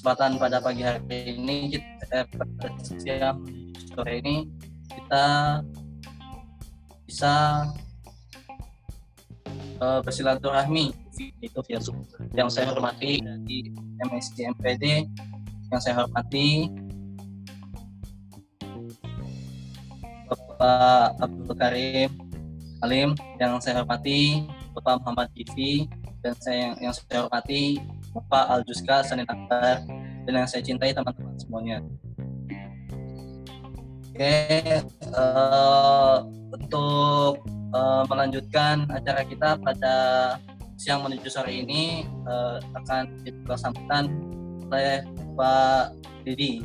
kesempatan pada pagi hari ini kita eh, pada sore ini kita bisa uh, bersilaturahmi itu. Yang saya hormati dari MSC MPD, yang saya hormati Bapak Abdul Karim Alim, yang saya hormati Bapak Muhammad Ifi, dan saya yang saya hormati Bapak Aljuska Sanin Akbar, dan yang saya cintai teman-teman semuanya. Oke, uh, untuk uh, melanjutkan acara kita pada siang menuju sore ini uh, akan dilaksanakan oleh Pak Didi,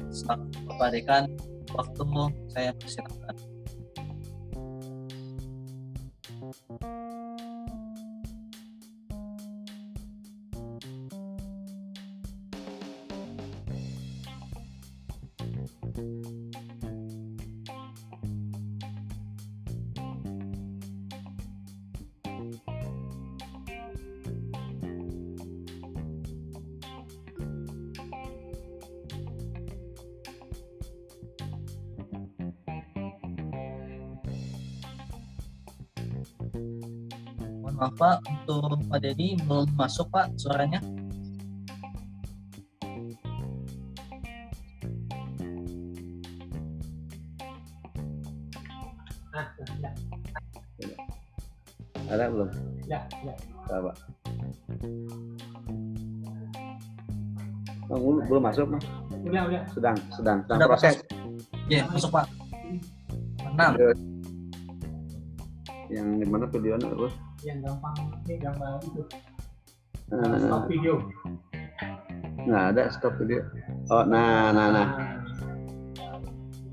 Bapak Dekan. Waktu saya persilakan. Maaf Pak untuk Pak Dedi belum masuk Pak suaranya. Ada belum? Ya ya. Coba oh, belum, belum masuk mah udah udah. Sedang sedang sedang Sudah, proses. Ya masuk Pak. Enam. Yang di mana videonya terus yang gampang ini gambar itu. Eh, stop video. nggak ada stop video. Oh nah nah nah.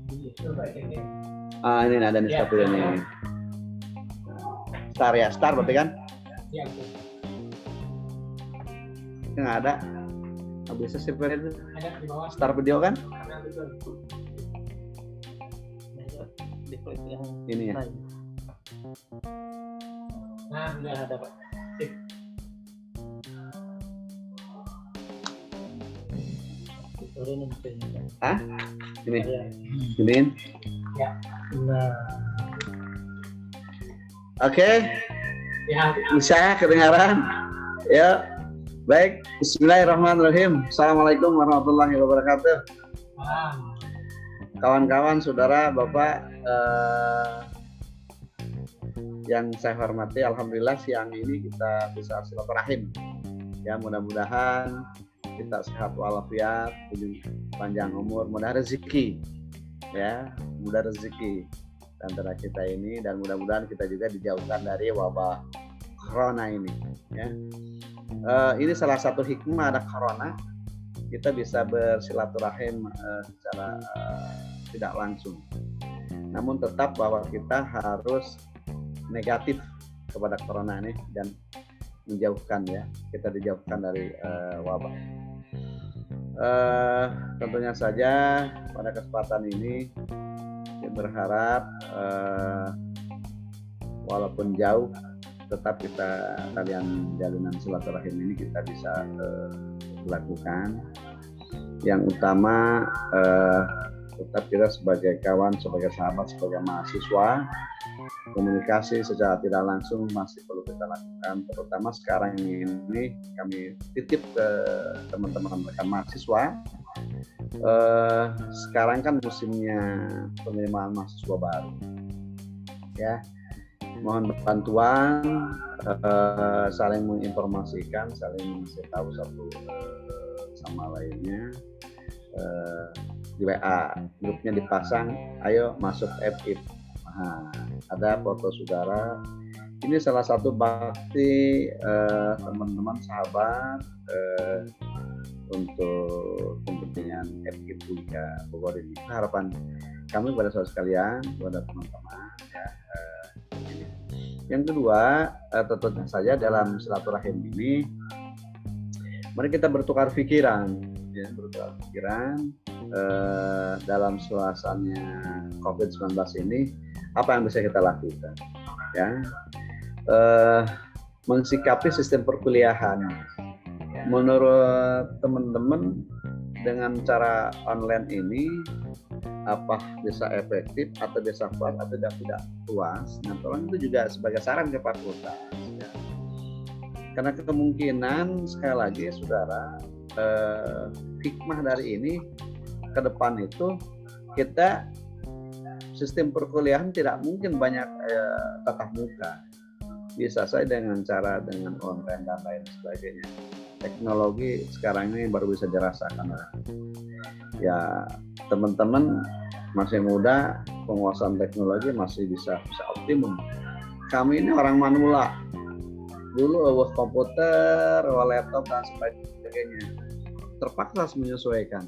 Ini ah ini ada nih stop video nih. Star ya star berarti kan? Ya Bu. nggak ada. Nggak bisa sih itu ada di bawah. Star video kan? Ini ya. Lain. Nah ada pak. Sip. Turunin mungkin. ah Ya. nah oke. Ya bisa kedengaran? Ya. Baik. Bismillahirrahmanirrahim. Assalamualaikum warahmatullahi wabarakatuh. Kawan-kawan saudara bapak eh, yang saya hormati Alhamdulillah siang ini kita bisa silaturahim. Ya mudah-mudahan kita sehat walafiat panjang umur mudah rezeki. Ya mudah rezeki antara kita ini dan mudah-mudahan kita juga dijauhkan dari wabah corona ini ya. Eh, ini salah satu hikmah ada corona. Kita bisa bersilaturahim eh, secara eh, tidak langsung. Namun tetap bahwa kita harus negatif kepada corona ini dan menjauhkan ya. Kita dijauhkan dari eh, wabah. Eh, tentunya saja pada kesempatan ini saya berharap eh, walaupun jauh tetap kita kalian jalinan silaturahim ini kita bisa eh, lakukan. Yang utama eh, tetap kita sebagai kawan sebagai sahabat sebagai mahasiswa komunikasi secara tidak langsung masih perlu kita lakukan terutama sekarang ini kami titip ke teman-teman rekan mahasiswa. Eh, sekarang kan musimnya penerimaan mahasiswa baru ya. Mohon bantuan eh, saling menginformasikan saling mengasih tahu satu eh, sama lainnya. Eh, di WA grupnya dipasang ayo masuk FIP Nah, ada foto saudara. Ini salah satu bakti eh, teman-teman sahabat eh, untuk kepentingan FIP Bulga Bogor ini. Harapan kami pada saudara sekalian kepada teman-teman ya eh, yang kedua eh, tentunya saja dalam silaturahim ini mari kita bertukar pikiran ya bertukar pikiran eh, dalam suasananya COVID-19 ini apa yang bisa kita lakukan? Ya. Eh, mensikapi sistem perkuliahan. Ya. Menurut teman-teman dengan cara online ini apa bisa efektif atau bisa puas atau tidak tidak puas? Nah tolong itu juga sebagai saran ke fakultas ya. karena kemungkinan sekali lagi saudara eh, hikmah dari ini ke depan itu kita sistem perkuliahan tidak mungkin banyak eh, tatap muka. Bisa saja dengan cara dengan online dan lain sebagainya. Teknologi sekarang ini baru bisa dirasakan ya teman-teman masih muda penguasaan teknologi masih bisa bisa optimum. Kami ini orang manula. Dulu awal komputer awal laptop dan sebagainya terpaksa menyesuaikan.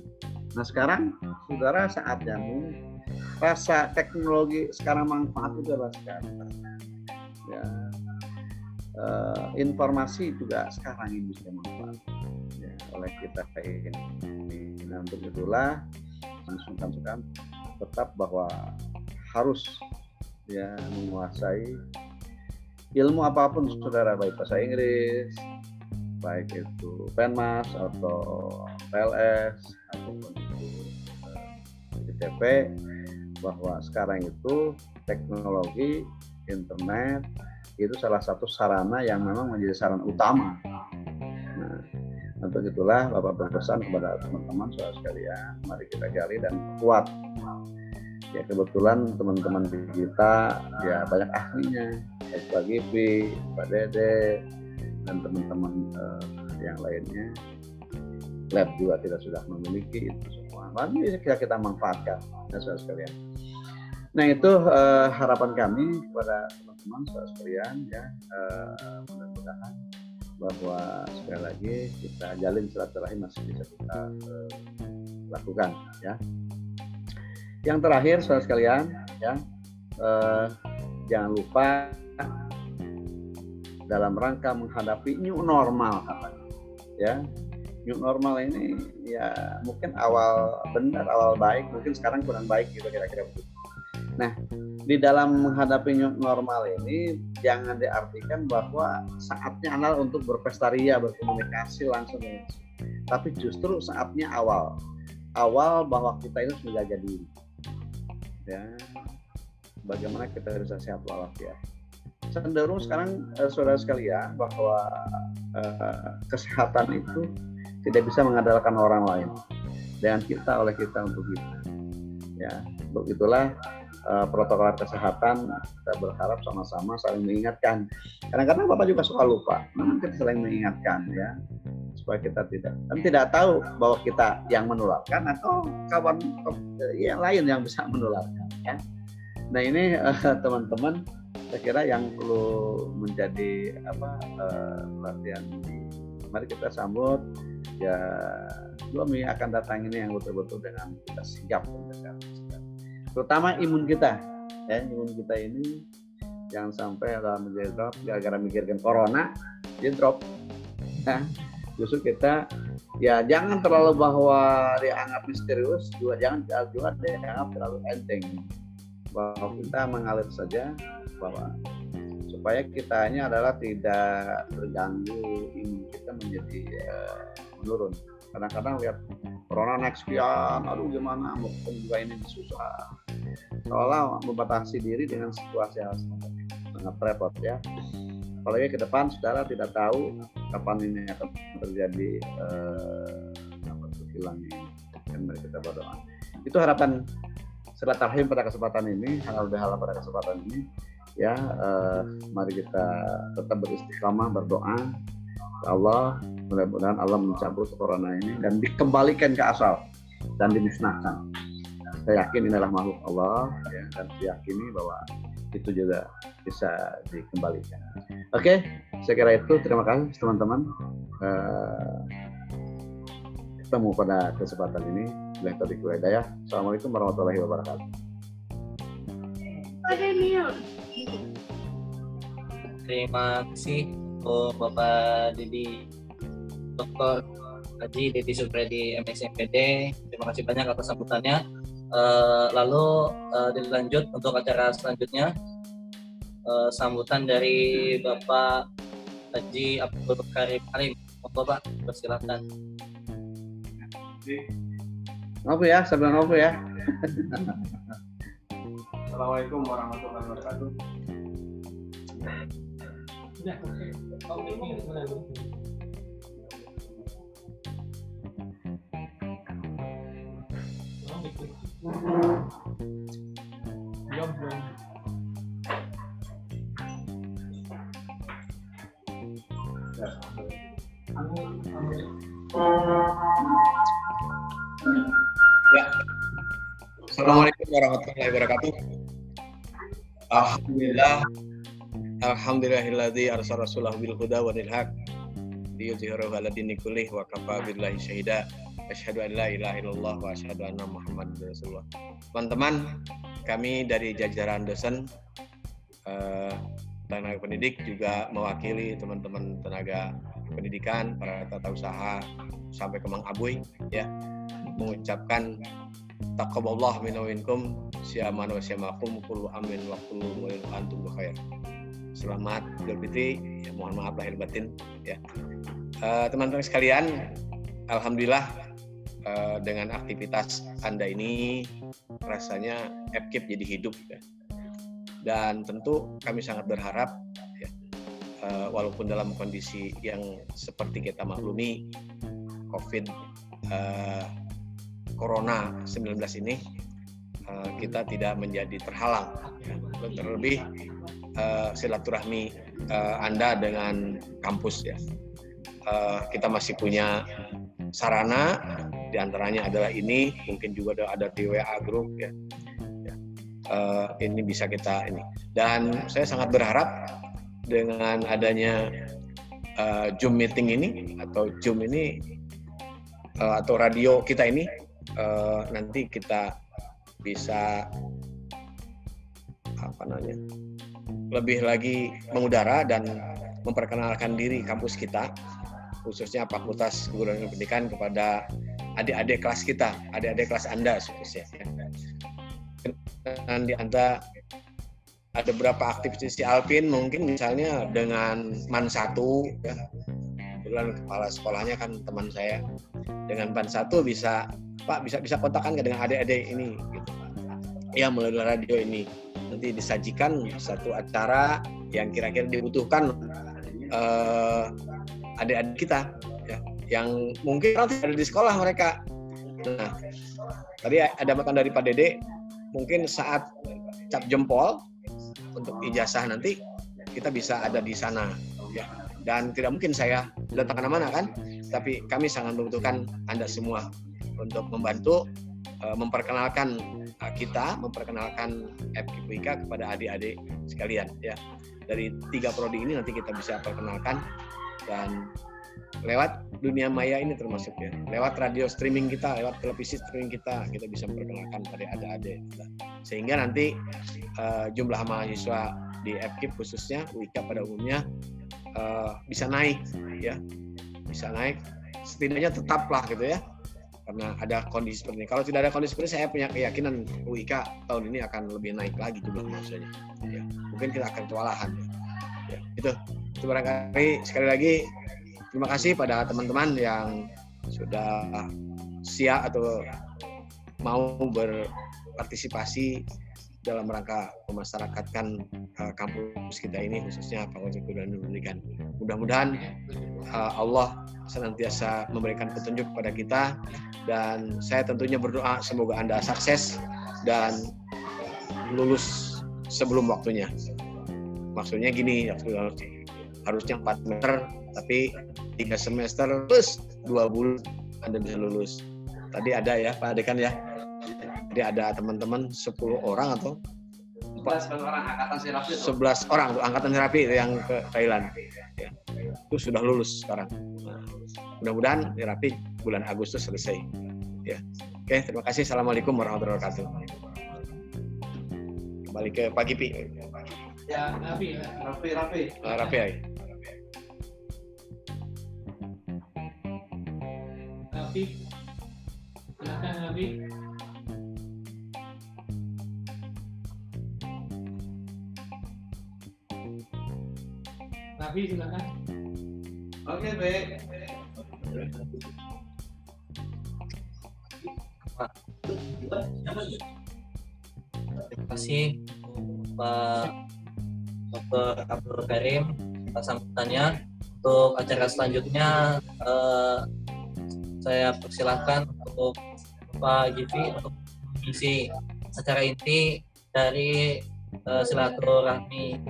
Nah sekarang saudara saatnya rasa teknologi sekarang manfaat itu adalah sekarang ya uh, informasi juga sekarang ini bisa manfaat ya, oleh kita ini. Nah untuk itulah sungkan-sungkan tetap bahwa harus ya menguasai ilmu apa pun saudara baik bahasa Inggris baik itu Penmas atau PLS ataupun itu ITP eh, bahwa sekarang itu teknologi internet itu salah satu sarana yang memang menjadi sarana utama. Nah, untuk itulah Bapak berpesan kepada teman-teman saudara sekalian, mari kita gali dan kuat. Ya kebetulan teman-teman kita ya banyak ahlinya, Pak Gipi, Pak Dede, dan teman-teman uh, yang lainnya. Lab juga kita sudah memiliki itu semua. Mari kita kita manfaatkan, ya saudara sekalian. Nah itu uh, harapan kami kepada teman-teman saudara sekalian ya uh, mudah-mudahan bahwa sekali lagi kita jalin silaturahim masih bisa kita uh, lakukan ya. Yang terakhir saudara sekalian ya uh, jangan lupa dalam rangka menghadapi new normal ya new normal ini ya mungkin awal benar awal baik mungkin sekarang kurang baik gitu kira-kira begitu Nah, di dalam menghadapi normal ini jangan diartikan bahwa saatnya adalah untuk berpesta ria, berkomunikasi langsung Tapi justru saatnya awal. Awal bahwa kita ini harus menjaga diri. Ya. Bagaimana kita bisa sehat walafiat. Cenderung sekarang eh, saudara sekalian bahwa eh, kesehatan itu tidak bisa mengandalkan orang lain. Dengan kita oleh kita untuk kita. Ya, begitulah uh, protokol kesehatan kita berharap sama-sama saling mengingatkan. Kadang-kadang Bapak juga suka lupa, namun kita saling mengingatkan ya supaya kita tidak dan tidak tahu bahwa kita yang menularkan atau kawan yang lain yang bisa menularkan ya. Nah ini uh, teman-teman saya kira yang perlu menjadi apa uh, latihan mari kita sambut ya belum akan datang ini yang betul-betul dengan kita siap mendengar terutama imun kita. Ya imun kita ini jangan sampai ada menjadi drop gara-gara mikirkan corona dia drop. Nah, justru kita ya jangan terlalu bahwa dianggap misterius juga jangan juga dianggap terlalu enteng. Bahwa kita mengalir saja bahwa supaya kitanya adalah tidak terganggu imun kita menjadi uh, menurun. Kadang-kadang lihat corona naik sekian aduh gimana mau juga ini susah seolah membatasi diri dengan situasi yang sangat repot ya. Apalagi ke depan saudara tidak tahu kapan ini akan terjadi eh, apa hilangnya dan mari kita berdoa. Itu harapan silaturahim pada kesempatan ini halal bihalal pada kesempatan ini ya eh, mari kita tetap beristiqamah berdoa. Allah mudah-mudahan Allah mencabut corona ini dan dikembalikan ke asal dan dimusnahkan saya yakin inilah makhluk Allah ya, dan saya yakini bahwa itu juga bisa dikembalikan. Oke, saya kira itu. Terima kasih teman-teman. Uh, ketemu pada kesempatan ini. Bila tadi ya. Assalamualaikum warahmatullahi wabarakatuh. Terima kasih untuk Bapak Didi Dr. Haji Didi Supredi MSMPD. Terima kasih banyak atas sambutannya. Uh, lalu uh, dilanjut untuk acara selanjutnya uh, sambutan dari Bapak Haji Abdul Karim Alim. Bapak, persilakan. Ngopi ya, sambil ngopi ya. Assalamualaikum warahmatullahi wabarakatuh. Belum. Ambil, ambil. Assalamualaikum warahmatullahi wabarakatuh. Alhamdulillah. Alhamdulillahilladzi arsala rasulahu bil huda wa lil haq liyudhhirahu 'ala dini kullih wa kafa billahi syahida. Asyhadu an la ilaha illallah wa asyhadu anna Muhammadar Rasulullah. Teman-teman, kami dari jajaran dosen eh, tenaga pendidik juga mewakili teman-teman tenaga pendidikan, para tata usaha sampai ke Mang ya mengucapkan taqabballah minna minkum siaman wa siamakum kullu amin wa kullu mulin wa antum bikhair. Selamat Idul Fitri, ya, mohon maaf lahir batin ya. Eh, teman-teman sekalian, alhamdulillah eh, dengan aktivitas Anda ini rasanya FKIP jadi hidup ya. Dan tentu kami sangat berharap ya, eh, walaupun dalam kondisi yang seperti kita maklumi COVID eh, Corona 19 ini eh, kita tidak menjadi terhalang. ya. Terlebih eh, silaturahmi eh, Anda dengan kampus ya. Eh, kita masih punya sarana di antaranya adalah ini mungkin juga ada, ada di WA group ya. Ya. Eh, ini bisa kita ini dan saya sangat berharap dengan adanya eh, Zoom meeting ini atau Zoom ini eh, atau radio kita ini eh, nanti kita bisa apa namanya lebih lagi mengudara dan memperkenalkan diri kampus kita khususnya Fakultas Keguruan Pendidikan kepada adik-adik kelas kita, adik-adik kelas Anda khususnya. Dan di antara ada beberapa aktivitas di Alpin mungkin misalnya dengan Man 1 ya. Kebetulan kepala sekolahnya kan teman saya. Dengan Man 1 bisa Pak bisa bisa kontakkan dengan adik-adik ini gitu. Ya melalui radio ini nanti disajikan satu acara yang kira-kira dibutuhkan eh, adik-adik kita ya, yang mungkin tidak ada di sekolah mereka. Nah, tadi ada matan dari Pak Dede, mungkin saat cap jempol untuk ijazah nanti kita bisa ada di sana ya. Dan tidak mungkin saya datang ke mana-mana kan, tapi kami sangat membutuhkan Anda semua untuk membantu eh, memperkenalkan eh, kita, memperkenalkan FKPIK kepada adik-adik sekalian ya. Dari tiga prodi ini nanti kita bisa perkenalkan dan lewat dunia maya ini termasuk ya. Lewat radio streaming kita lewat televisi streaming kita kita bisa memperkenalkan pada adik-adik sehingga nanti eh, jumlah mahasiswa di FKIP khususnya UIK pada umumnya eh, bisa naik ya. Bisa naik. Setidaknya tetaplah gitu ya. Karena ada kondisi seperti ini. Kalau tidak ada kondisi seperti ini saya punya keyakinan UIK tahun ini akan lebih naik lagi jumlah mahasiswanya. Ya mungkin kita akan kewalahan ya, ya itu itu barangkali sekali lagi terima kasih pada teman-teman yang sudah siap atau mau berpartisipasi dalam rangka memasyarakatkan uh, kampus kita ini khususnya Fakultas Keguruan Pendidikan. Mudah-mudahan uh, Allah senantiasa memberikan petunjuk kepada kita dan saya tentunya berdoa semoga Anda sukses dan lulus sebelum waktunya. Maksudnya gini, harusnya 4 meter tapi tiga semester plus dua bulan Anda bisa lulus. Tadi ada ya Pak Dekan ya. Jadi ada teman-teman 10 orang atau 11 orang angkatan serapi 11 orang tuh angkatan terapi yang ke Thailand. Ya. Itu sudah lulus sekarang. Mudah-mudahan terapi bulan Agustus selesai. Ya. Oke, terima kasih. Assalamualaikum warahmatullahi wabarakatuh. Kembali ke Pak Gipi. Ya, Nabi. ya. Rapi Rapi. Uh, Nabi. Silakan Nabi. Nabi silakan. Oke, baik. Terima kasih Pak Dr. Abdul Karim atas sambutannya. Untuk acara selanjutnya eh, saya persilahkan untuk Pak Givi untuk mengisi acara inti dari eh, silaturahmi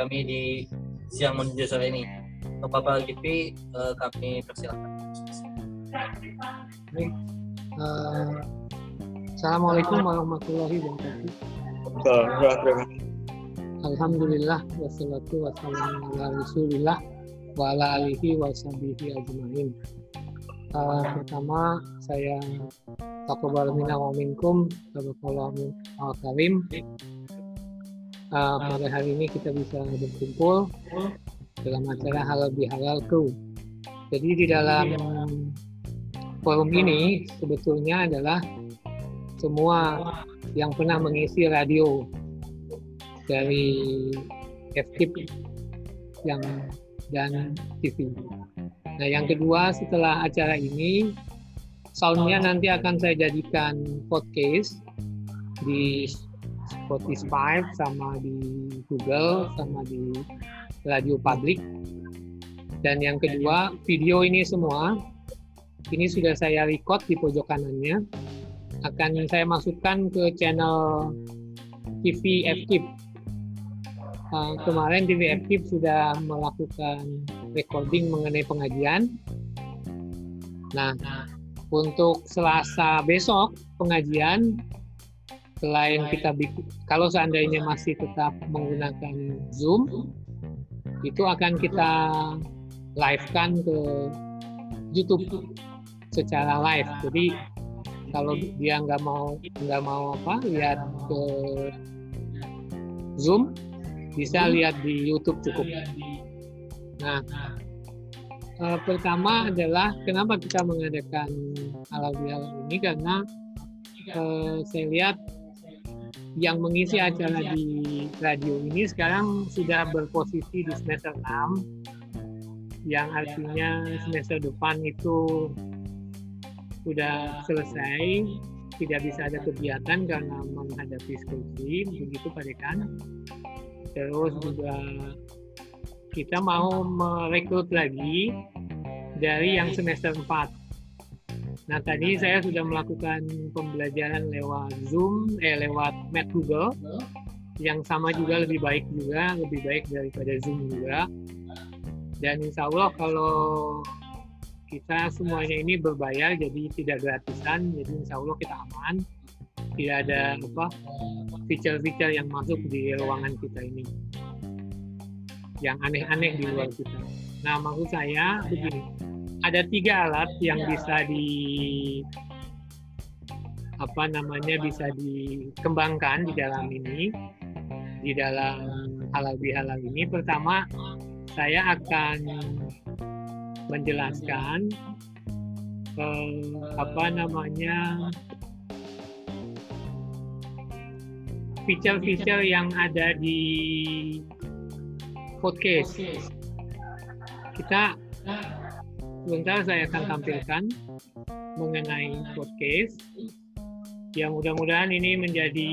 kami di siang menuju sore ini. Untuk Bapak Givi eh, kami persilahkan. Eh, Assalamualaikum warahmatullahi wabarakatuh. Alhamdulillah wassalatu wassalamu ala Rasulillah wa ala alihi wa sahbihi ajmain. Uh, pertama saya takabal minna wa minkum tabarakallahu al karim. Uh, pada hari ini kita bisa berkumpul dalam acara halal bihalalku. Jadi di dalam forum ini sebetulnya adalah semua yang pernah mengisi radio dari FKIP yang dan TV. Nah, yang kedua setelah acara ini soundnya nanti akan saya jadikan podcast di Spotify sama di Google sama di radio publik. Dan yang kedua video ini semua ini sudah saya record di pojok kanannya. Akan saya masukkan ke channel TV FKIP uh, kemarin TV Aktif sudah melakukan recording mengenai pengajian. Nah, untuk Selasa besok pengajian selain kita kalau seandainya masih tetap menggunakan Zoom itu akan kita live-kan ke YouTube secara live. Jadi kalau dia nggak mau nggak mau apa lihat ke Zoom bisa lihat di YouTube cukup. Nah, uh, pertama adalah kenapa kita mengadakan halal bihalal ini? Karena uh, saya lihat yang mengisi acara di radio ini sekarang sudah berposisi di semester 6 yang artinya semester depan itu sudah selesai tidak bisa ada kegiatan karena menghadapi skripsi begitu Pak Dekan. Terus juga kita mau merekrut lagi dari yang semester 4 Nah tadi saya sudah melakukan pembelajaran lewat Zoom, eh lewat Met Google, yang sama juga lebih baik juga, lebih baik daripada Zoom juga. Dan insya Allah kalau kita semuanya ini berbayar, jadi tidak gratisan, jadi insya Allah kita aman. Tidak ada apa feature-feature yang masuk di ruangan kita ini yang aneh-aneh di luar kita. Nah, maksud saya begini, ada tiga alat yang bisa di apa namanya bisa dikembangkan di dalam ini di dalam halal bihalal ini. Pertama, saya akan menjelaskan eh, apa namanya feature-feature yang ada di podcast. Kita sebentar saya akan tampilkan mengenai podcast yang mudah-mudahan ini menjadi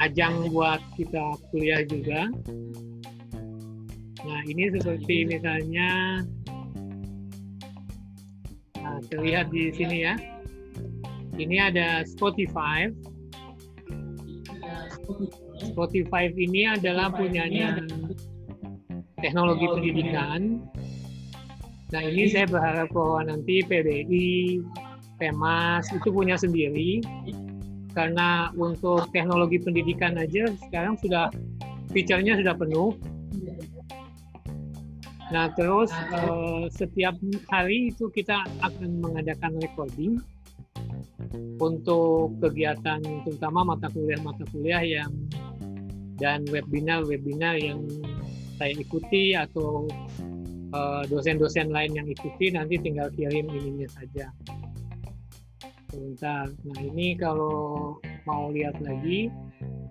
ajang buat kita kuliah juga. Nah ini seperti misalnya nah, terlihat di sini ya. Ini ada Spotify Spotify ini adalah punyanya teknologi pendidikan. Nah ini saya berharap bahwa nanti PBI, PEMAS itu punya sendiri. Karena untuk teknologi pendidikan aja sekarang sudah fiturnya sudah penuh. Nah terus eh, setiap hari itu kita akan mengadakan recording untuk kegiatan terutama mata kuliah-mata kuliah yang dan webinar-webinar yang saya ikuti atau eh, dosen-dosen uh, lain yang ikuti nanti tinggal kirim ininya saja. Sebentar. Nah ini kalau mau lihat lagi,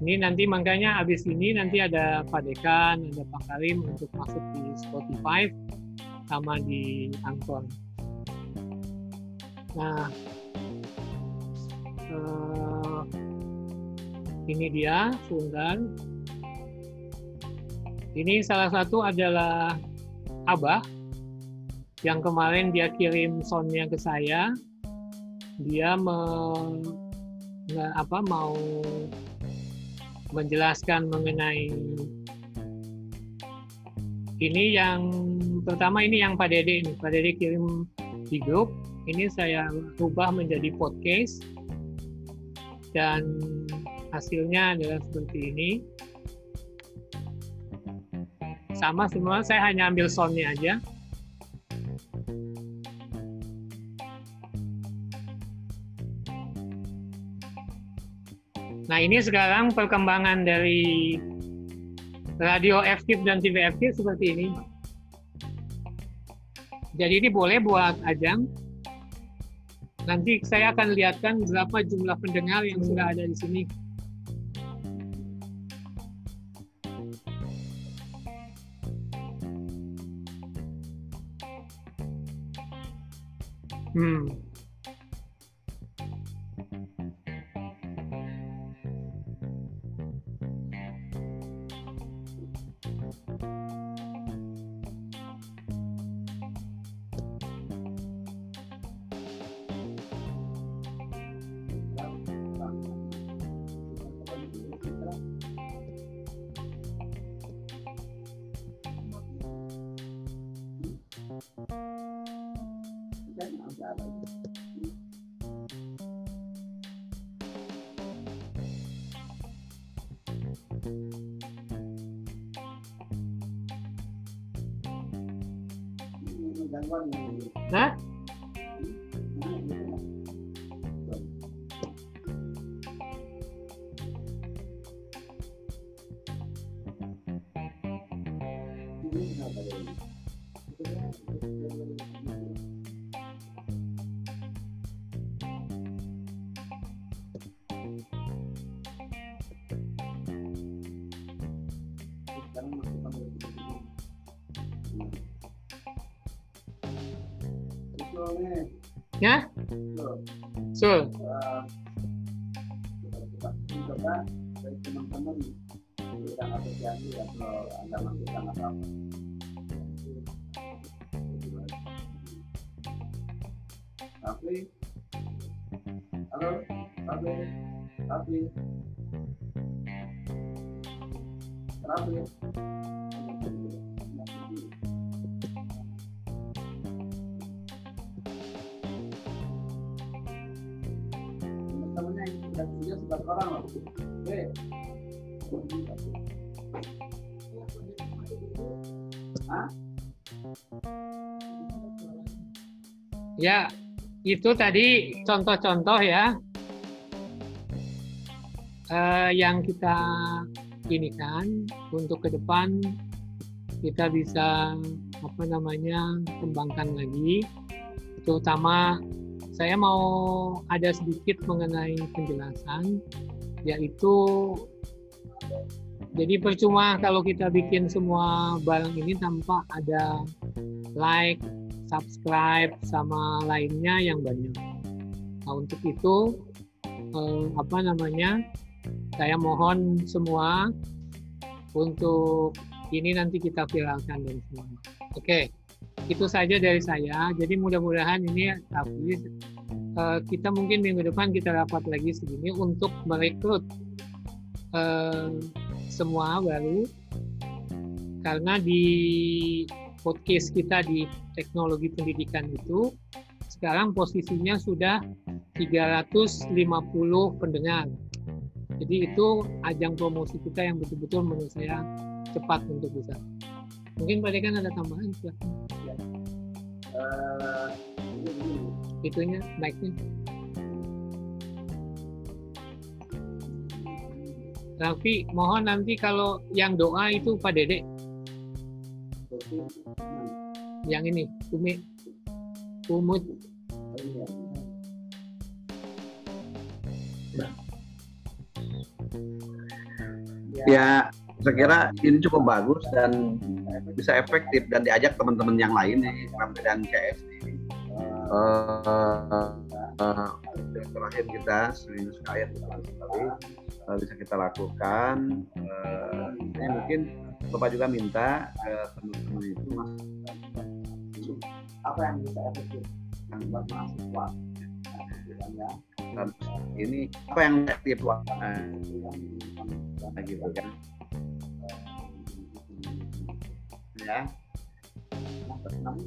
ini nanti makanya habis ini nanti ada Pak Dekan, ada Pak Karim untuk masuk di Spotify. sama di Angkor. Nah, eh, ini dia Sunggar. Ini salah satu adalah Abah yang kemarin dia kirim soundnya ke saya. Dia me, apa mau menjelaskan mengenai ini yang pertama ini yang Pak Dede ini. Pak Dede kirim di grup. Ini saya rubah menjadi podcast. Dan hasilnya adalah seperti ini sama semua saya hanya ambil soundnya aja Nah ini sekarang perkembangan dari radio FTIP dan TV FTIP seperti ini. Jadi ini boleh buat ajang. Nanti saya akan lihatkan berapa jumlah pendengar yang sudah ada di sini. Hmm. Nah, ya, Sul. coba Ya, itu tadi contoh-contoh ya eh, yang kita ini kan untuk ke depan kita bisa apa namanya kembangkan lagi. Terutama saya mau ada sedikit mengenai penjelasan yaitu jadi percuma kalau kita bikin semua barang ini tanpa ada like, subscribe sama lainnya yang banyak. Nah, untuk itu eh, apa namanya? Saya mohon semua untuk ini nanti kita viralkan dan semua. Oke. Itu saja dari saya. Jadi mudah-mudahan ini tapi eh, kita mungkin minggu depan kita rapat lagi segini untuk merekrut eh, semua baru karena di podcast kita di teknologi pendidikan itu sekarang posisinya sudah 350 pendengar. Jadi itu ajang promosi kita yang betul-betul menurut saya cepat untuk bisa. Mungkin Pak Dekan ada tambahan silahkan. Ini, ini. Itunya, mic-nya. Raffi, mohon nanti kalau yang doa itu Pak Dede, Oke. Yang ini, Umi, Umut, Oh, iya. Ya, saya kira ini cukup bagus dan bisa efektif dan diajak teman-teman yang lain nih dan CS uh, uh, terakhir kita seminggu sekali sekali uh, bisa kita lakukan. Uh, ini mungkin bapak juga minta ke teman-teman itu mas apa yang bisa efektif yang buat mahasiswa. Dan ini apa yang efektif nah, gitu kan ya.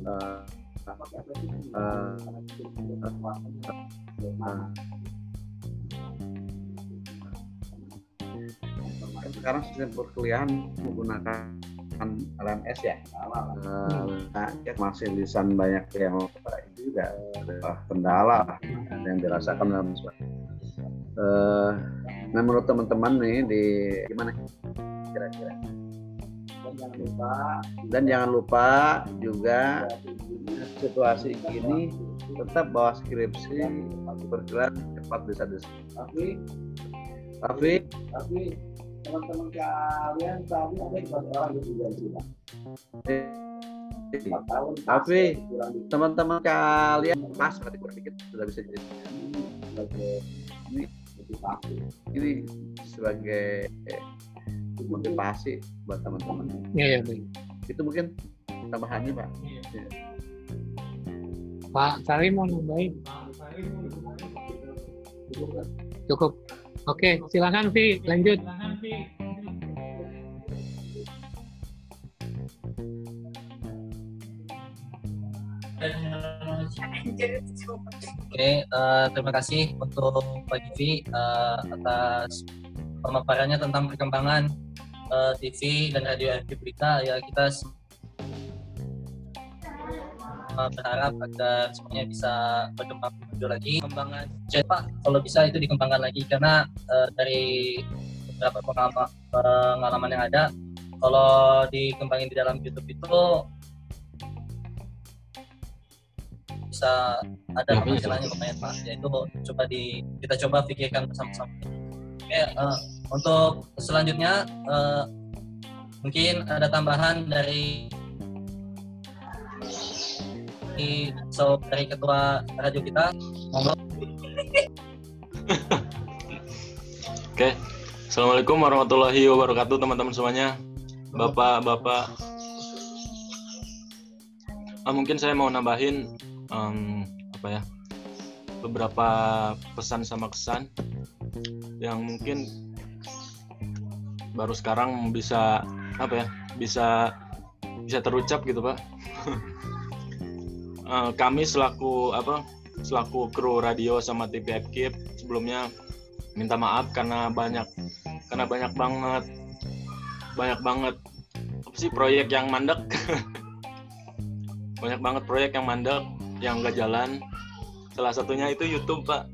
Uh, uh, sekarang sistem perkuliahan menggunakan LMS ya, uh, masih lisan banyak yang itu juga. Kendala yang dirasakan dalam uh, nah menurut teman-teman nih di gimana? Kira-kira. Dan jangan lupa dan jangan lupa juga situasi ini tetap bawa skripsi bergerak cepat bisa bisa tapi tapi tapi teman-teman kalian tadi ada empat orang yang tidak kita tapi teman-teman kalian pas berarti kurang dikit sudah bisa jadi ini ini sebagai motivasi buat teman-teman. Iya, ya, baik. Itu mungkin tambahannya, Pak. Ya. Pak Sari mau nambahin? Cukup. Oke, silakan Vi, lanjut. Oke, uh, terima kasih untuk Pak Givi uh, atas pemaparannya tentang perkembangan uh, TV dan radio FB Berita. Ya kita uh, berharap agar semuanya bisa berkembang maju lagi. Kembangan, Pak, kalau bisa itu dikembangkan lagi karena uh, dari beberapa pengalaman, pengalaman yang ada, kalau dikembangin di dalam YouTube itu bisa ada penghasilannya lumayan Pak. Yaitu coba di kita coba pikirkan bersama-sama. Oke, uh, untuk selanjutnya uh, mungkin ada tambahan dari so dari ketua radio kita. Oke, assalamualaikum warahmatullahi wabarakatuh teman-teman semuanya, bapak-bapak. Ah, mungkin saya mau nambahin um, apa ya beberapa pesan sama kesan yang mungkin baru sekarang bisa apa ya bisa bisa terucap gitu pak uh, kami selaku apa selaku kru radio sama TV Kip sebelumnya minta maaf karena banyak karena banyak banget banyak banget apa sih proyek yang mandek. Banyak banget proyek yang mandek yang nggak jalan. Salah satunya itu YouTube pak.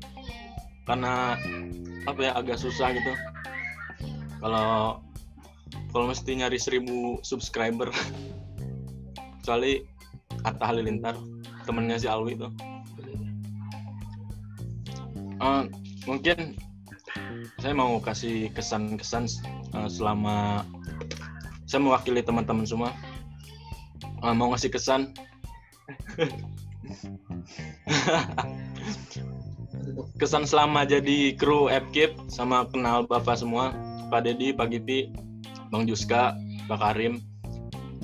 Karena apa ya agak susah gitu. Kalau kalau mesti nyari seribu subscriber. Kecuali Atta Halilintar temennya si Alwi itu uh, mungkin saya mau kasih kesan-kesan uh, selama saya mewakili teman-teman semua. Uh, mau ngasih kesan? Kesan selama jadi kru Fkip sama kenal bapak semua. Pak Dedi, Pak Gipi, Bang Juska, Pak Karim.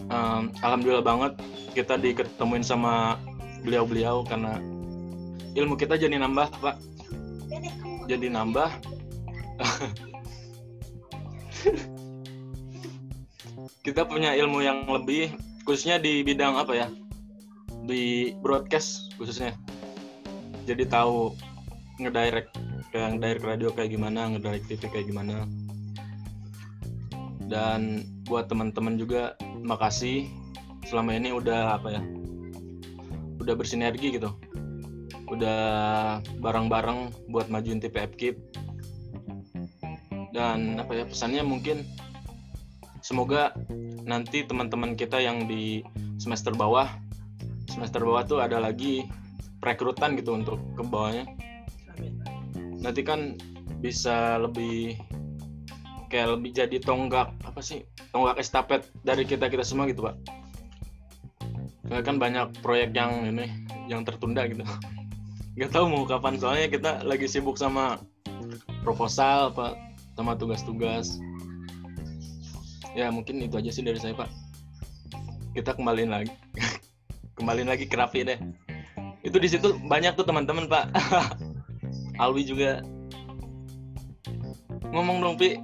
Um, Alhamdulillah banget kita diketemuin sama beliau-beliau karena ilmu kita jadi nambah Pak. Jadi nambah. kita punya ilmu yang lebih khususnya di bidang apa ya? Di broadcast khususnya. Jadi tahu ngedirect kayak ngedirect radio kayak gimana ngedirect TV kayak gimana. Dan buat teman-teman juga makasih. Selama ini udah apa ya udah bersinergi gitu. Udah bareng-bareng buat majuin TV Kip dan apa ya pesannya mungkin semoga nanti teman-teman kita yang di semester bawah semester bawah tuh ada lagi perekrutan gitu untuk ke bawahnya. Nanti kan bisa lebih kayak lebih jadi tonggak apa sih tonggak estafet dari kita kita semua gitu pak kan banyak proyek yang ini yang tertunda gitu. Nggak tahu mau kapan soalnya kita lagi sibuk sama proposal apa sama tugas-tugas. Ya mungkin itu aja sih dari saya pak. Kita kembaliin lagi. Kembaliin lagi ke Raffi deh. Itu di situ banyak tuh teman-teman pak. Alwi juga. Ngomong dong pi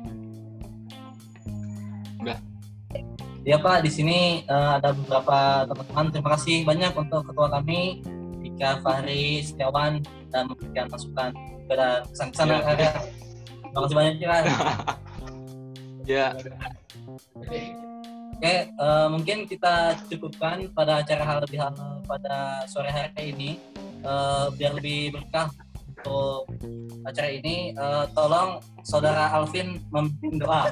Ya Pak, di sini eh, ada beberapa teman-teman. Terima kasih banyak untuk ketua kami, Dika Fahri Setiawan, dan memberikan masukan kepada kesan-kesan Ya. ada. Terima kasih banyak ya. ya Oke, eh, mungkin kita cukupkan pada acara hal lebih hal pada sore hari ini Eh, biar lebih berkah untuk acara ini. eh, tolong saudara Alvin memimpin doa.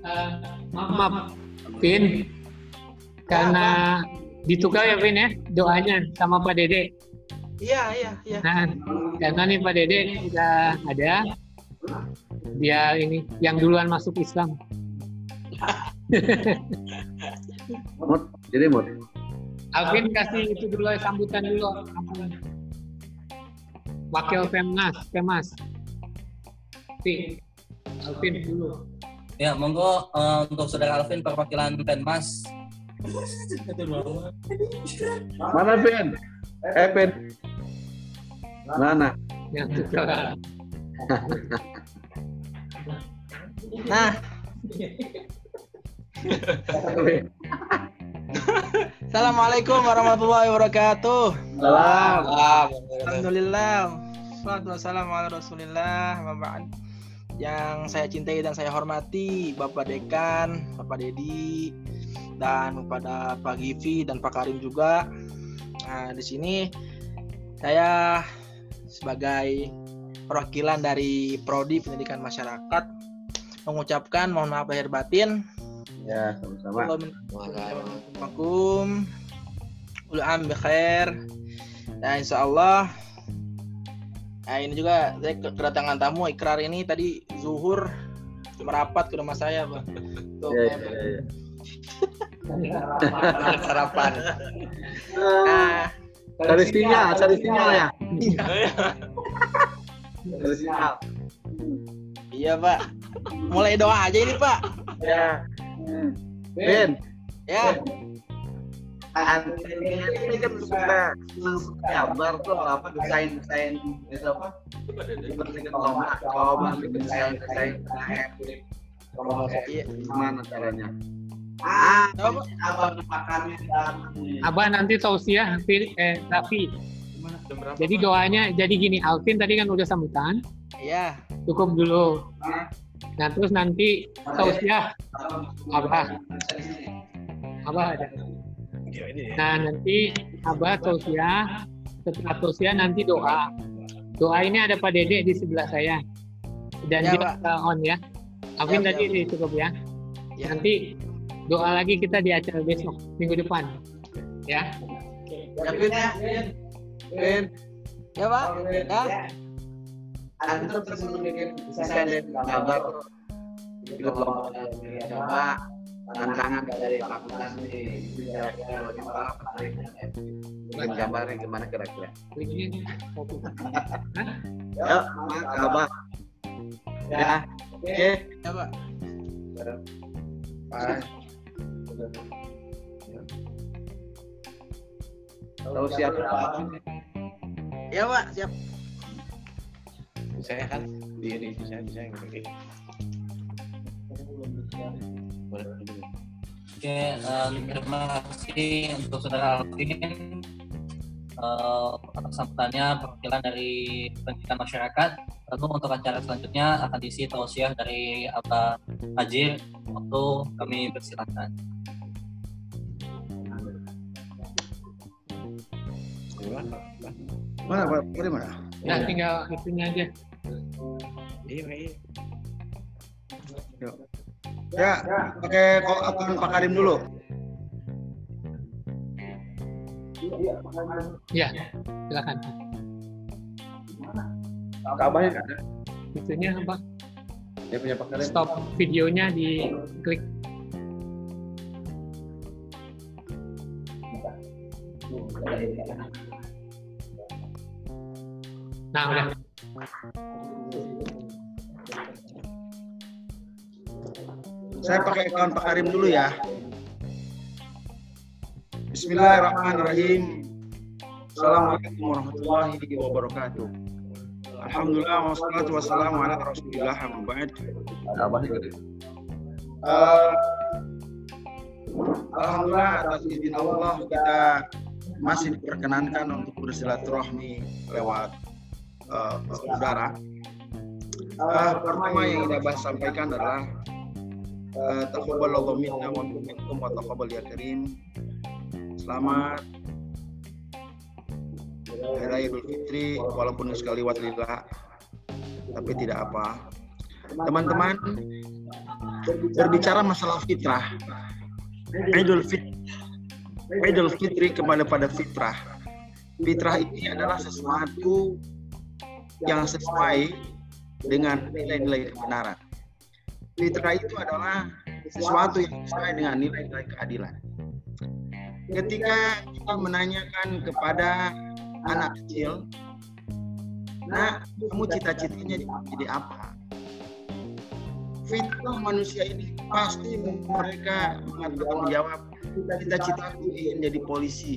Eh, maaf, maaf, Vin, karena ditukar ya Vin ya doanya sama Pak Dede. Iya, iya, iya. Nah, karena nih Pak Dede sudah ada, dia ini yang duluan masuk Islam. Mut, jadi Mut. Alvin kasih itu dulu sambutan dulu. Wakil Pemnas, Pemas. Vin, Alvin dulu. Ya, monggo eh, untuk saudara Alvin perwakilan Penmas. Mana Vin? Eh Vin. Mana? Yang tukar. Nah, Assalamualaikum warahmatullahi wabarakatuh. Salam. Alhamdulillah. Salatu wassalamu ala rasulillah wa ba'd. Yang saya cintai dan saya hormati Bapak Dekan, Bapak Dedi, dan kepada Pak Givi dan Pak Karim juga. Nah, di sini saya sebagai perwakilan dari Prodi Pendidikan Masyarakat mengucapkan mohon maaf lahir batin Ya, sama-sama. Assalamualaikum Ul am bikhair Dan insya Allah Nah ini juga saya ke- kedatangan tamu ikrar ini tadi zuhur merapat ke rumah saya Pak. Untuk Ya, ya, ya. sarapan. Nah, Cari sinyal, cari sinyal ya. Cari sinyal. iya Pak. Mulai doa aja ini Pak. Ya. Vin, Ya. ini kan suka suka gambar tuh apa desain desain itu apa? Seperti lomba, lomba desain desain gimana caranya? Ah, abang Pak kami Abah nanti tausiah eh, Raffi. Jadi doanya jadi gini, Alvin tadi kan udah sambutan, Iya. cukup dulu. Nah terus nanti tausiah Abah. Abah ada. Nah nanti Abah tausiah, setelah tausiah nanti doa. Doa ini ada Pak Dede di sebelah saya. Dan Ya, dia Pak. uh, on ya. Alvin Ya, tadi ya. cukup ya. Ya. Nanti doa lagi kita di acara besok minggu depan. Ya. Ya, ya, Ya Pak. Ya. Antum terus bikin desain gambar ikut lomba coba tantangan dari fakultas nih? Kira-kira bagaimana penariknya bikin gambarnya? Gimana kira-kira? Begini. ya abah ya oke. Ya Pak. tahu siapa? Ya Pak, siap. Saya kan diri saya bisa yang begini. Boleh dulu. Oke, eh, terima kasih untuk saudara Alvin eh, atas sambutannya perwakilan dari pendidikan masyarakat. Lalu untuk acara selanjutnya akan diisi tausiah dari Abah Hajir. Waktu kami persilakan. Gimana? mana pak mana Ya tinggal itunya aja. Iya, iya. ya pakai kok akun Pak Karim dulu Ya, silakan. Kaabahnya nggak ada. itunya apa Dia punya Pak Karim. stop videonya di klik nah udah Saya pakai account Pak Karim dulu ya. Bismillahirrahmanirrahim. Assalamualaikum warahmatullahi wabarakatuh. Alhamdulillah wassalatu wassalamu ala Rasulillah amma ba'd. Eh, Alhamdulillah atas izin Allah kita masih diperkenankan untuk bersilaturahmi lewat eh, udara. Eh, pertama yang ingin Abah sampaikan adalah taqabbalallahu minna wa minkum wa taqabbal ya karim. Selamat Hari Raya Idul Fitri walaupun sekali lillah tapi tidak apa. Teman-teman berbicara masalah fitrah. Idul Fitri Idul Fitri kembali pada fitrah. Fitrah ini adalah sesuatu yang sesuai dengan nilai-nilai kebenaran. Fitrah itu adalah sesuatu yang sesuai dengan nilai-nilai keadilan. Ketika kita menanyakan kepada anak kecil, nah kamu cita-citanya jadi apa? Fitrah manusia ini pasti mereka mengatakan jawab cita-citaku ingin jadi polisi,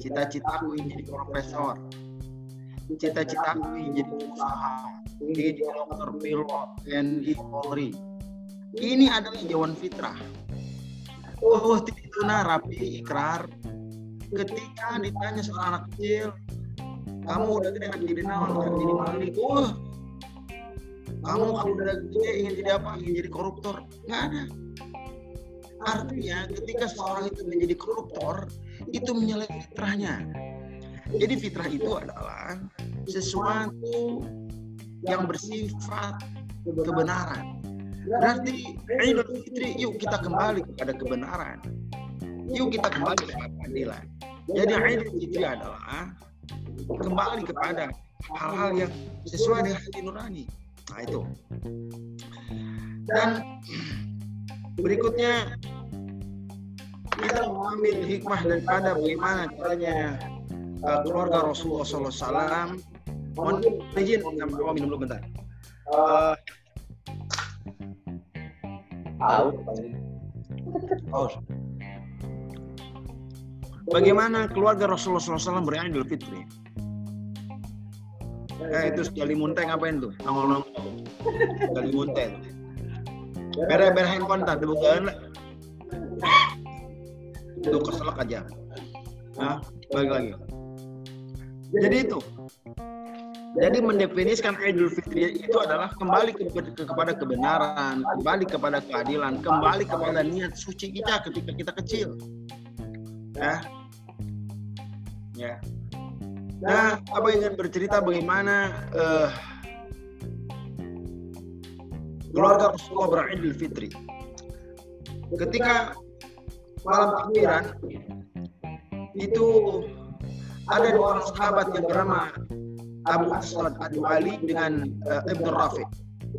cita-citaku ingin jadi profesor, cita-citaku ingin jadi pengusaha, ingin jadi dokter, pilot, TNI, Polri. Ini adalah jawaban fitrah. Oh, itu rapi ikrar. Ketika ditanya seorang anak kecil, kamu udah gede akan jadi naon, akan jadi maling. Oh, kamu kalau udah gede ingin jadi apa? Ingin jadi koruptor? Nggak ada. Artinya ketika seorang itu menjadi koruptor, itu menyalahi fitrahnya. Jadi fitrah itu adalah sesuatu yang bersifat kebenaran. Berarti Idul Fitri, yuk kita kembali kepada kebenaran. Yuk kita kembali kepada keadilan. Jadi Idul Fitri adalah kembali kepada hal-hal yang sesuai dengan hati nurani. Nah itu. Dan berikutnya kita mengambil hikmah daripada bagaimana caranya uh, keluarga Rasulullah SAW. Mohon izin, sama minum dulu bentar. Uh, Oh. Bagaimana keluarga Rasulullah SAW berikan Idul Fitri? Eh itu sekali munteng ngapain tuh? Nongol nongol. Sekali munteng. Bere bere handphone tadi bukan? Itu keselak aja. Nah, balik lagi. Jadi itu. Jadi mendefinisikan Idul Fitri itu adalah kembali ke, ke, kepada kebenaran, kembali kepada keadilan, kembali kepada niat suci kita ketika kita kecil. Ya. Ya. Nah, apa ingin bercerita bagaimana uh, keluarga Rasulullah beridul Fitri. Ketika malam takbiran itu ada dua orang sahabat yang bernama Abu Aswad Adu Ali dengan uh, Ibnu Rafiq.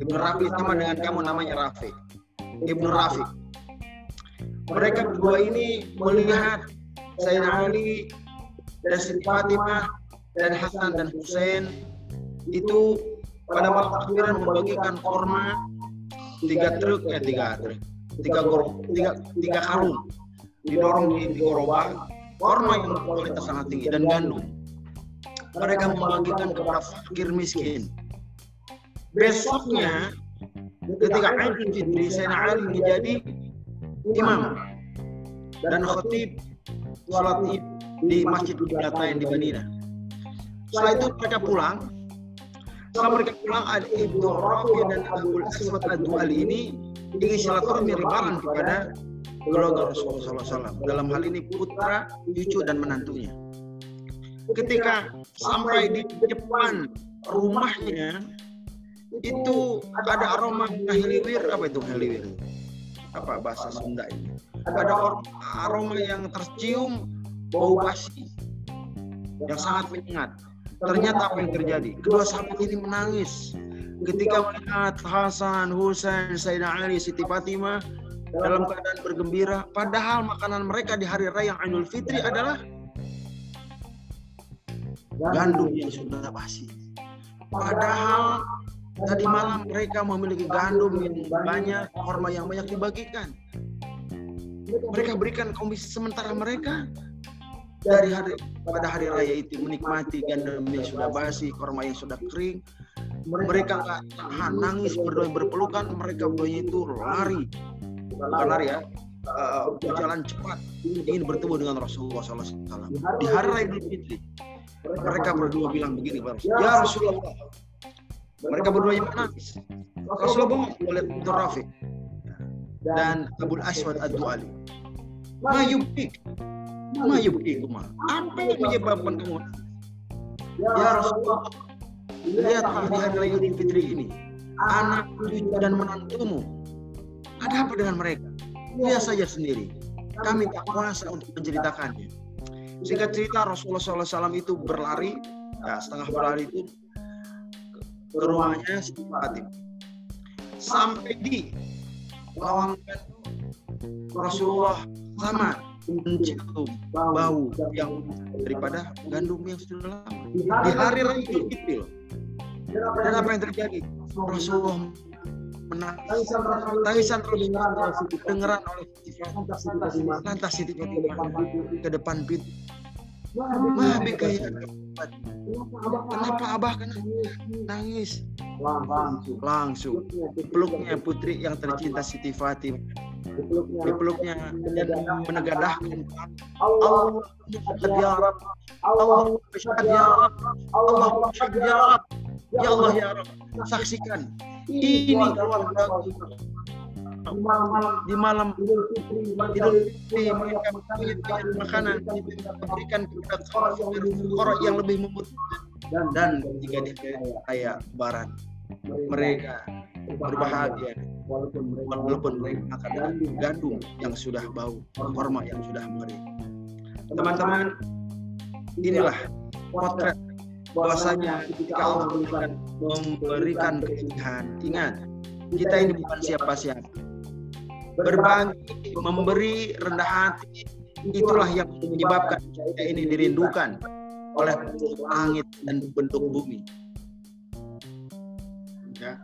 Ibnu Rafiq sama dengan kamu namanya Rafiq. Ibnu Rafiq. Mereka berdua ini melihat Sayyidina Ali dan Siti Fatimah dan Hasan dan Hussein itu pada malam takbiran membagikan korma tiga truk ya tiga truk tiga gor tiga tiga karung didorong di, di korma yang berkualitas sangat tinggi dan gandum mereka membagikan kepada fakir miskin. Besoknya, ketika Idul Fitri, Sayyidina Ali menjadi imam dan khatib sholat di Masjid Qiblatain di Madinah. Setelah itu mereka pulang. Setelah mereka pulang, ada Ibnu Rafi dan Abu Aswad Ad-Duali ini ingin silaturahmi ribaran kepada keluarga Rasulullah SAW. Dalam hal ini putra, cucu, dan menantunya. Ketika sampai di depan rumahnya itu ada aroma heliwir. Apa itu heliwir? Apa bahasa Sunda ini? Ada aroma yang tercium bau basi yang sangat menyengat. Ternyata apa yang terjadi? Kedua sahabat ini menangis. Ketika melihat Hasan, Husain, Sayyidina Ali, Siti Fatimah dalam keadaan bergembira. Padahal makanan mereka di hari raya Idul Fitri adalah gandum yang sudah basi. Padahal tadi malam mereka memiliki gandum yang banyak, korma yang banyak dibagikan. Mereka berikan komisi sementara mereka dari hari pada hari raya itu menikmati gandum yang sudah basi, korma yang sudah kering. Mereka nggak tahan, nangis, berdoa, berpelukan. Mereka berdoa itu lari, bukan lari. Ya, uh, berjalan cepat ingin bertemu dengan Rasulullah SAW di hari raya Idul Fitri. Mereka berdua bilang begini, ya Rasulullah. Mereka berdua yang menangis. Rasulullah. Oleh Abdul Rafiq dan Abu Aswad Ad-Duali. Ma yubik, ma yubik, Apa yang menyebabkan kamu? Ya Rasulullah, lihat di hari raya Idul Fitri ini, anak cucu dan menantumu. Ada apa dengan mereka? Lihat saja sendiri. Kami tak kuasa untuk menceritakannya. Singkat cerita Rasulullah SAW itu berlari, ya setengah berlari itu ke Siti Fatimah. Sampai di lawang Rasulullah sama mencium bau yang daripada gandum yang sudah lama. Di hari raya Idul Fitri. Dan apa yang terjadi? Rasulullah menangis. Tangisan Rasulullah dengeran oleh lantas Siti Fatimah ke depan pintu. Mah beka ya Kenapa? Abah kena? Nangis? Langsung. Peluknya putri yang tercinta Siti Fatimah. Dipeluknya dan menegadahkan. Allah ya Rab Allah ya Rab Allah ya Rab Ya Allah ya Rab saksikan. Ini keluarga di malam Idul Fitri mereka makanan diberikan kepada orang yang lebih membutuhkan dan jika di raya Barat mereka berbahagia. walaupun mereka akan gandum. yang sudah bau korma yang sudah mengering. Teman-teman inilah potret bahwasanya ketika Allah memberikan, memberikan keinginan ingat kita ini bukan siapa-siapa. berbagi memberi rendah hati itulah yang menyebabkan kita ini dirindukan oleh langit dan bentuk bumi. Ya.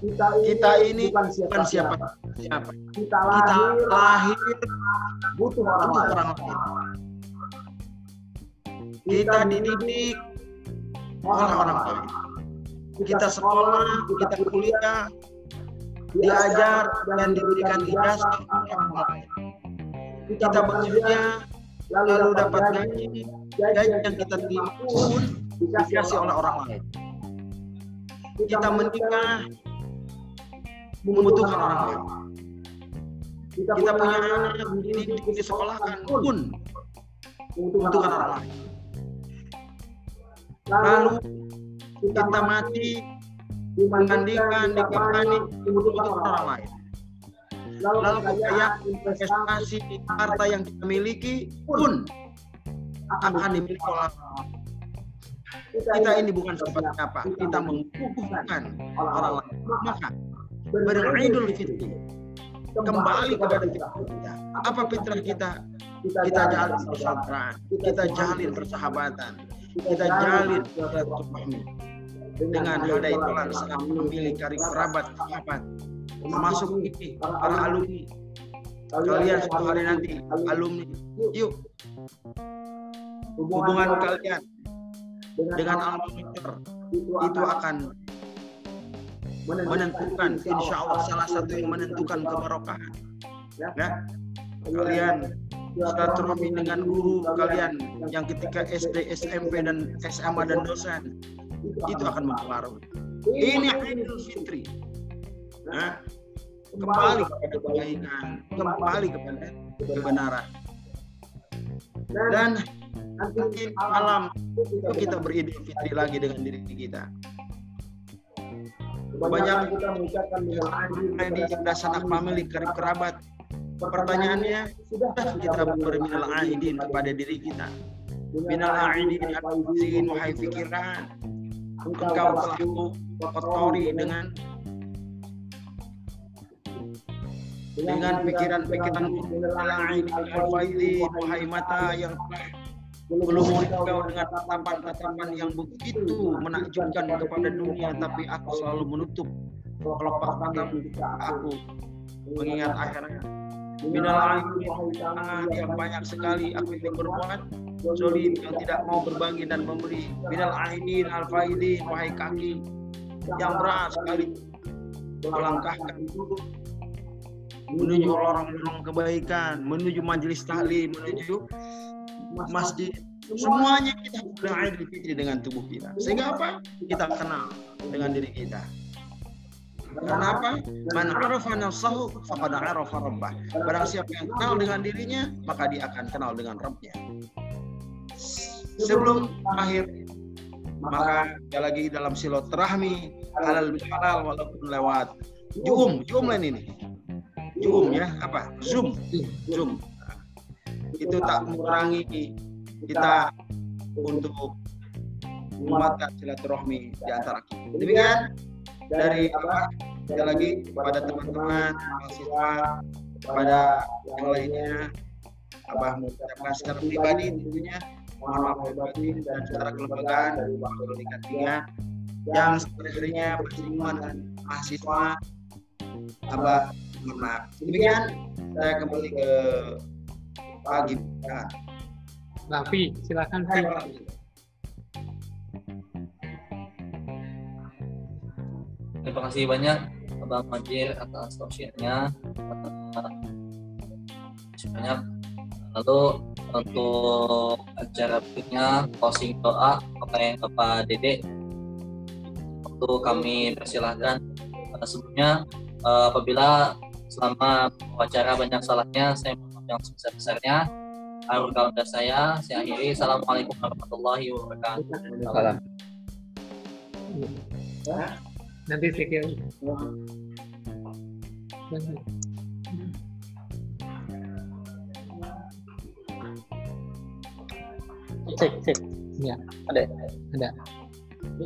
kita ini bukan siapa siapa, siapa. kita lahir butuh orang lain kita dididik oleh orang lain. Kita sekolah, kita kuliah, diajar dan diberikan ijazah oleh orang lain. Kita bekerja, lalu dapat gaji, gaji yang kita terima pun dikasih oleh orang lain. Kita menikah, membutuhkan orang lain. Kita punya anak, dididik, disekolahkan pun membutuhkan orang lain lalu kita mati dimandikan, dikafani untuk orang lain. Lalu kekayaan investasi harta yang kita miliki pun akan dimiliki oleh kita ini bukan seperti apa kita membutuhkan orang lain. maka beridul fitri. kembali kepada fitrah kita. apa fitrah kita? Kita jalin persaudaraan. Kita jalin persahabatan kita jalin silaturahmi dengan ada itulah sangat memilih karib kerabat sahabat termasuk ini para alumni. kalian suatu hari nanti alumni. yuk. Hubungan kalian dengan alumni itu akan menentukan insya Allah salah satu yang menentukan kebarokahan ya. Kalian silaturahmi dengan guru kalian yang ketika SD, SMP dan SMA dan dosen itu akan mempengaruhi. Ini Idul Fitri. Nah, kembali kepada kebaikan, kembali kepada kebenaran. Dan nanti malam itu kita beridul fitri lagi dengan diri kita. Banyak kita mengucapkan di yang sanak family, kerabat, pertanyaannya sudah kita berminal aidin kepada diri kita? Minal a'idin al-faizin wahai pikiran engkau telah kotori dengan dengan pikiran-pikiran al-a'idin al-faizin wahai mata yang belum engkau dengan tatapan-tatapan yang begitu menakjubkan kepada dunia tapi aku selalu menutup kelopak matamu. aku mengingat akhirat minal aidin yang banyak sekali aku itu berbuat zolim yang tidak mau berbagi dan memberi. Minal aidin al faidin wahai kaki yang berat sekali melangkahkan menuju lorong-lorong kebaikan menuju majelis tahlim menuju masjid. Semuanya kita beridul fitri dengan tubuh kita. Sehingga apa? Kita kenal dengan diri kita karena apa? Man arafa nafsahu faqad arafa rabbah. Barang siapa yang kenal dengan dirinya, maka dia akan kenal dengan Rabbnya. Sebelum akhir, maka dia lagi dalam silaturahmi halal halal walaupun lewat Zoom, Zoom lain ini. Zoom ya, apa? Zoom, Zoom. Itu tak mengurangi kita untuk menguatkan silaturahmi di antara kita. Demikian dari apa? Sekali lagi kepada teman-teman mahasiswa kepada yang lainnya. Abah mengucapkan secara pribadi tentunya mohon maaf pribadi dan secara kelembagaan dari waktu tingkat tiga yang sebenarnya bersinggungan dengan mahasiswa. Abah mohon maaf. Demikian saya kembali ke pagi ya. Raffi, silakan Fi. Terima kasih banyak Abang Majir atas tausiahnya. Banyak. Lalu untuk acara berikutnya closing doa kepada Bapak Dede waktu kami persilahkan sebelumnya eh, apabila selama acara banyak salahnya saya mohon yang sebesar besarnya Akhir kalender saya saya akhiri assalamualaikum warahmatullahi wabarakatuh Salam. Nanti saya kira. Cek, cek. Ya, Ada. ada.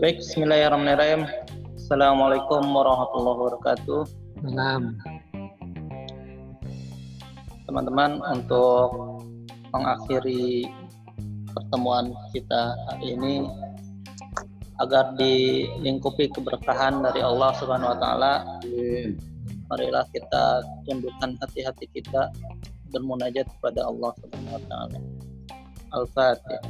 Baik, Bismillahirrahmanirrahim. Assalamualaikum warahmatullahi wabarakatuh. Malam. Teman-teman, untuk mengakhiri pertemuan kita hari ini agar dilingkupi keberkahan dari Allah Subhanahu wa taala. Marilah kita tundukkan hati-hati kita bermunajat kepada Allah Subhanahu wa taala. Al-Fatihah.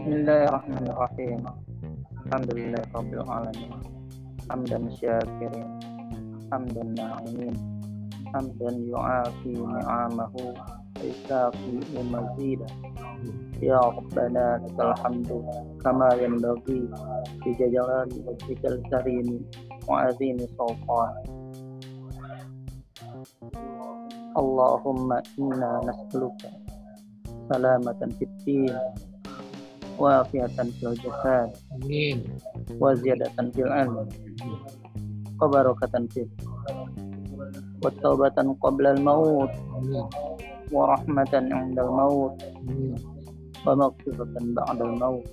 Bismillahirrahmanirrahim. Alhamdulillah Rabbil Alamin. Hamdan syakirin. Hamdan na'imin. Hamdan yu'afi ni'amahu. Isafi mazida. Ya Rabbana lakal hamdu. Kama yanbaghi. Bija jalali wajhikal karim. Mu'azini sultan. Allahumma inna nas'aluka salamatan fid din wa afiatan fil jasad amin. Wa ziyadatan fil ilm wa barakatan fil wa taubatan qabla al maut wa rahmatan inda al maut wa maghfiratan ba'da al maut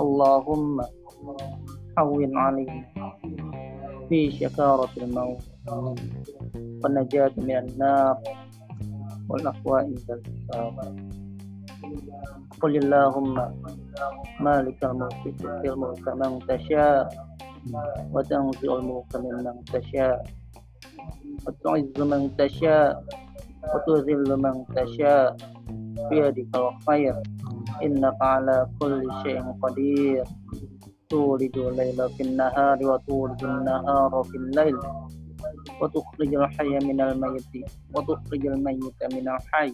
Allahumma awin alayna fi syakaratil maut. Wa najat minan nar. Wal aqwa inda al قل اللهم مالك الملك تؤتي الملك من تشاء وتنزع الملك ممن تشاء وتعز من تشاء وتذل من تشاء بيدك الخير إنك على كل شيء قدير تولد الليل في النهار وتولد النهار في الليل وتخرج الحي من الميت وتخرج الميت من الحي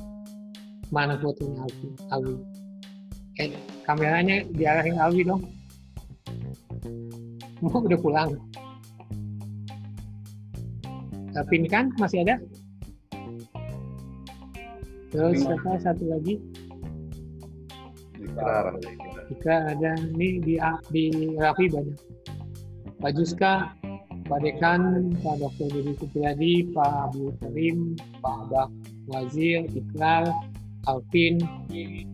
Mana fotonya Alwi? Alwi. Eh, kameranya diarahin Alwi dong. Mau udah pulang. Pin kan masih ada? Terus siapa satu lagi? Ikrar. Jika ada ini di di Raffi banyak. Pak Juska, Pak Dekan, Pak Dr. Dedi Supriyadi, Pak Abu Karim, Pak Abah Wazir, Ikrar, Alvin,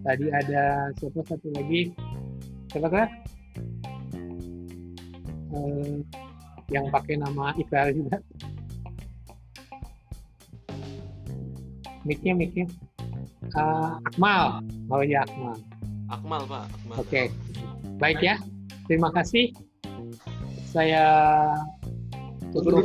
tadi ada siapa satu lagi? Siapa kan? Eh, yang pakai nama Ikrar juga. Mic-nya, mic-nya. Eh, Akmal. Oh ya, Akmal. Akmal Pak. Oke, baik ya. Terima kasih. Saya tutup.